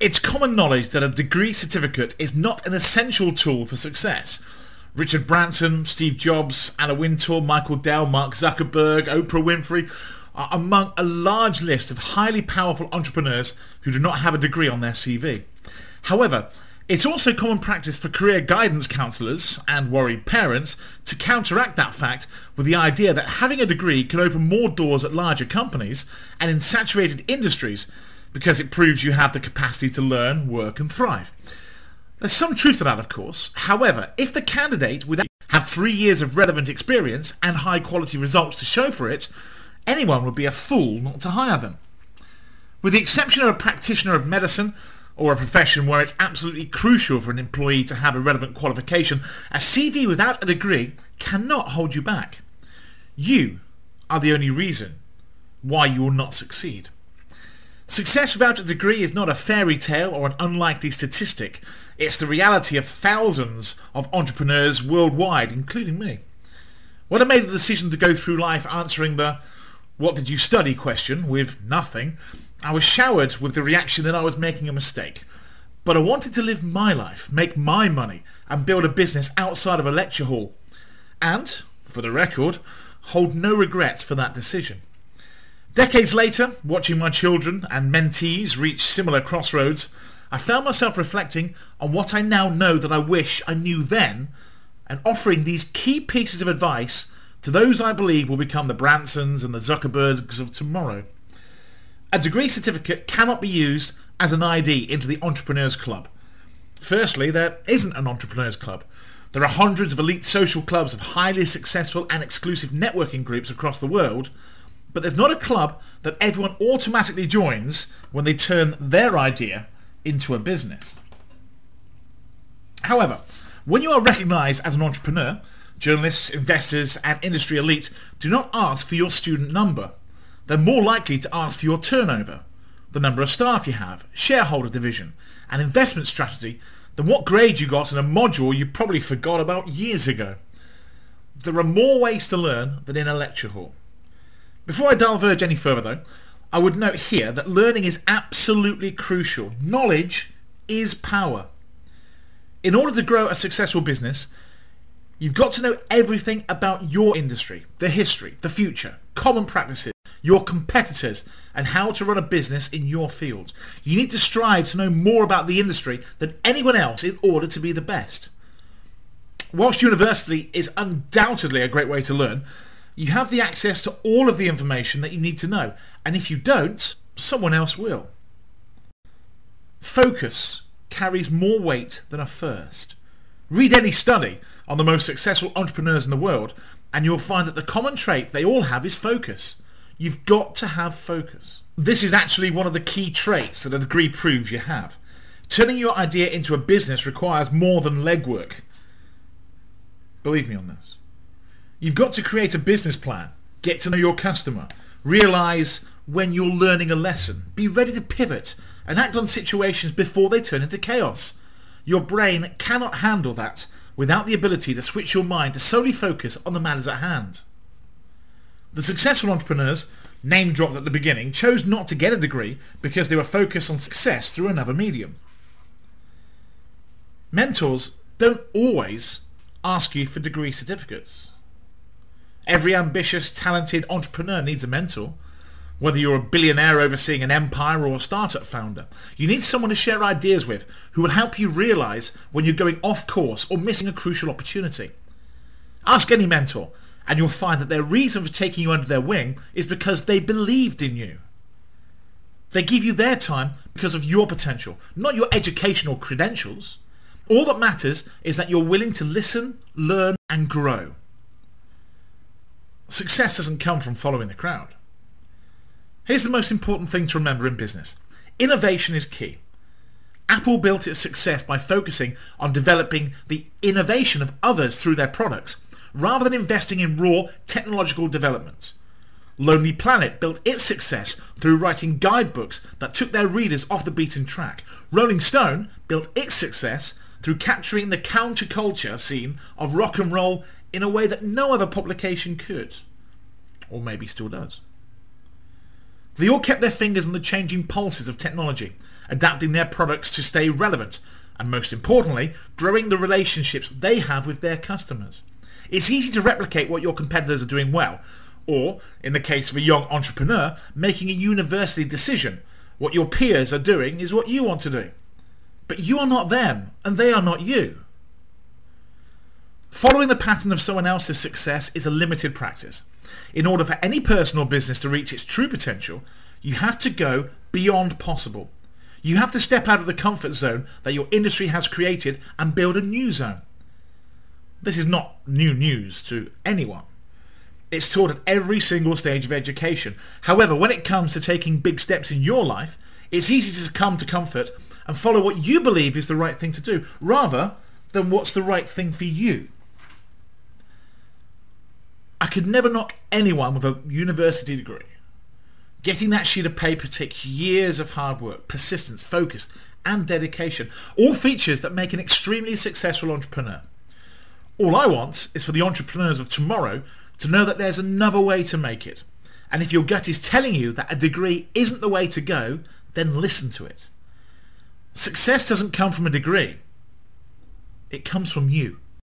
It's common knowledge that a degree certificate is not an essential tool for success. Richard Branson, Steve Jobs, Anna Wintour, Michael Dell, Mark Zuckerberg, Oprah Winfrey are among a large list of highly powerful entrepreneurs who do not have a degree on their CV. However, it's also common practice for career guidance counsellors and worried parents to counteract that fact with the idea that having a degree can open more doors at larger companies and in saturated industries because it proves you have the capacity to learn, work and thrive. There's some truth to that, of course. However, if the candidate would have three years of relevant experience and high quality results to show for it, anyone would be a fool not to hire them. With the exception of a practitioner of medicine or a profession where it's absolutely crucial for an employee to have a relevant qualification, a CV without a degree cannot hold you back. You are the only reason why you will not succeed. Success without a degree is not a fairy tale or an unlikely statistic. It's the reality of thousands of entrepreneurs worldwide, including me. When I made the decision to go through life answering the what did you study question with nothing, I was showered with the reaction that I was making a mistake. But I wanted to live my life, make my money, and build a business outside of a lecture hall. And, for the record, hold no regrets for that decision. Decades later, watching my children and mentees reach similar crossroads, I found myself reflecting on what I now know that I wish I knew then and offering these key pieces of advice to those I believe will become the Bransons and the Zuckerbergs of tomorrow. A degree certificate cannot be used as an ID into the Entrepreneurs Club. Firstly, there isn't an Entrepreneurs Club. There are hundreds of elite social clubs of highly successful and exclusive networking groups across the world, but there's not a club that everyone automatically joins when they turn their idea into a business. However, when you are recognised as an entrepreneur, journalists, investors and industry elite do not ask for your student number they're more likely to ask for your turnover, the number of staff you have, shareholder division, and investment strategy than what grade you got in a module you probably forgot about years ago. There are more ways to learn than in a lecture hall. Before I diverge any further though, I would note here that learning is absolutely crucial. Knowledge is power. In order to grow a successful business, you've got to know everything about your industry, the history, the future, common practices, your competitors, and how to run a business in your field. You need to strive to know more about the industry than anyone else in order to be the best. Whilst university is undoubtedly a great way to learn, you have the access to all of the information that you need to know, and if you don't, someone else will. Focus carries more weight than a first. Read any study on the most successful entrepreneurs in the world, and you'll find that the common trait they all have is focus. You've got to have focus. This is actually one of the key traits that a degree proves you have. Turning your idea into a business requires more than legwork. Believe me on this. You've got to create a business plan, get to know your customer, realize when you're learning a lesson, be ready to pivot and act on situations before they turn into chaos. Your brain cannot handle that without the ability to switch your mind to solely focus on the matters at hand. The successful entrepreneurs, name dropped at the beginning, chose not to get a degree because they were focused on success through another medium. Mentors don't always ask you for degree certificates. Every ambitious, talented entrepreneur needs a mentor, whether you're a billionaire overseeing an empire or a startup founder. You need someone to share ideas with who will help you realize when you're going off course or missing a crucial opportunity. Ask any mentor and you'll find that their reason for taking you under their wing is because they believed in you. They give you their time because of your potential, not your educational credentials. All that matters is that you're willing to listen, learn and grow. Success doesn't come from following the crowd. Here's the most important thing to remember in business. Innovation is key. Apple built its success by focusing on developing the innovation of others through their products rather than investing in raw technological developments. Lonely Planet built its success through writing guidebooks that took their readers off the beaten track. Rolling Stone built its success through capturing the counterculture scene of rock and roll in a way that no other publication could. Or maybe still does. They all kept their fingers on the changing pulses of technology adapting their products to stay relevant, and most importantly, growing the relationships they have with their customers. It's easy to replicate what your competitors are doing well, or, in the case of a young entrepreneur, making a university decision. What your peers are doing is what you want to do. But you are not them, and they are not you. Following the pattern of someone else's success is a limited practice. In order for any person or business to reach its true potential, you have to go beyond possible. You have to step out of the comfort zone that your industry has created and build a new zone. This is not new news to anyone. It's taught at every single stage of education. However, when it comes to taking big steps in your life, it's easy to succumb to comfort and follow what you believe is the right thing to do, rather than what's the right thing for you. I could never knock anyone with a university degree. Getting that sheet of paper takes years of hard work, persistence, focus, and dedication. All features that make an extremely successful entrepreneur. All I want is for the entrepreneurs of tomorrow to know that there's another way to make it. And if your gut is telling you that a degree isn't the way to go, then listen to it. Success doesn't come from a degree. It comes from you.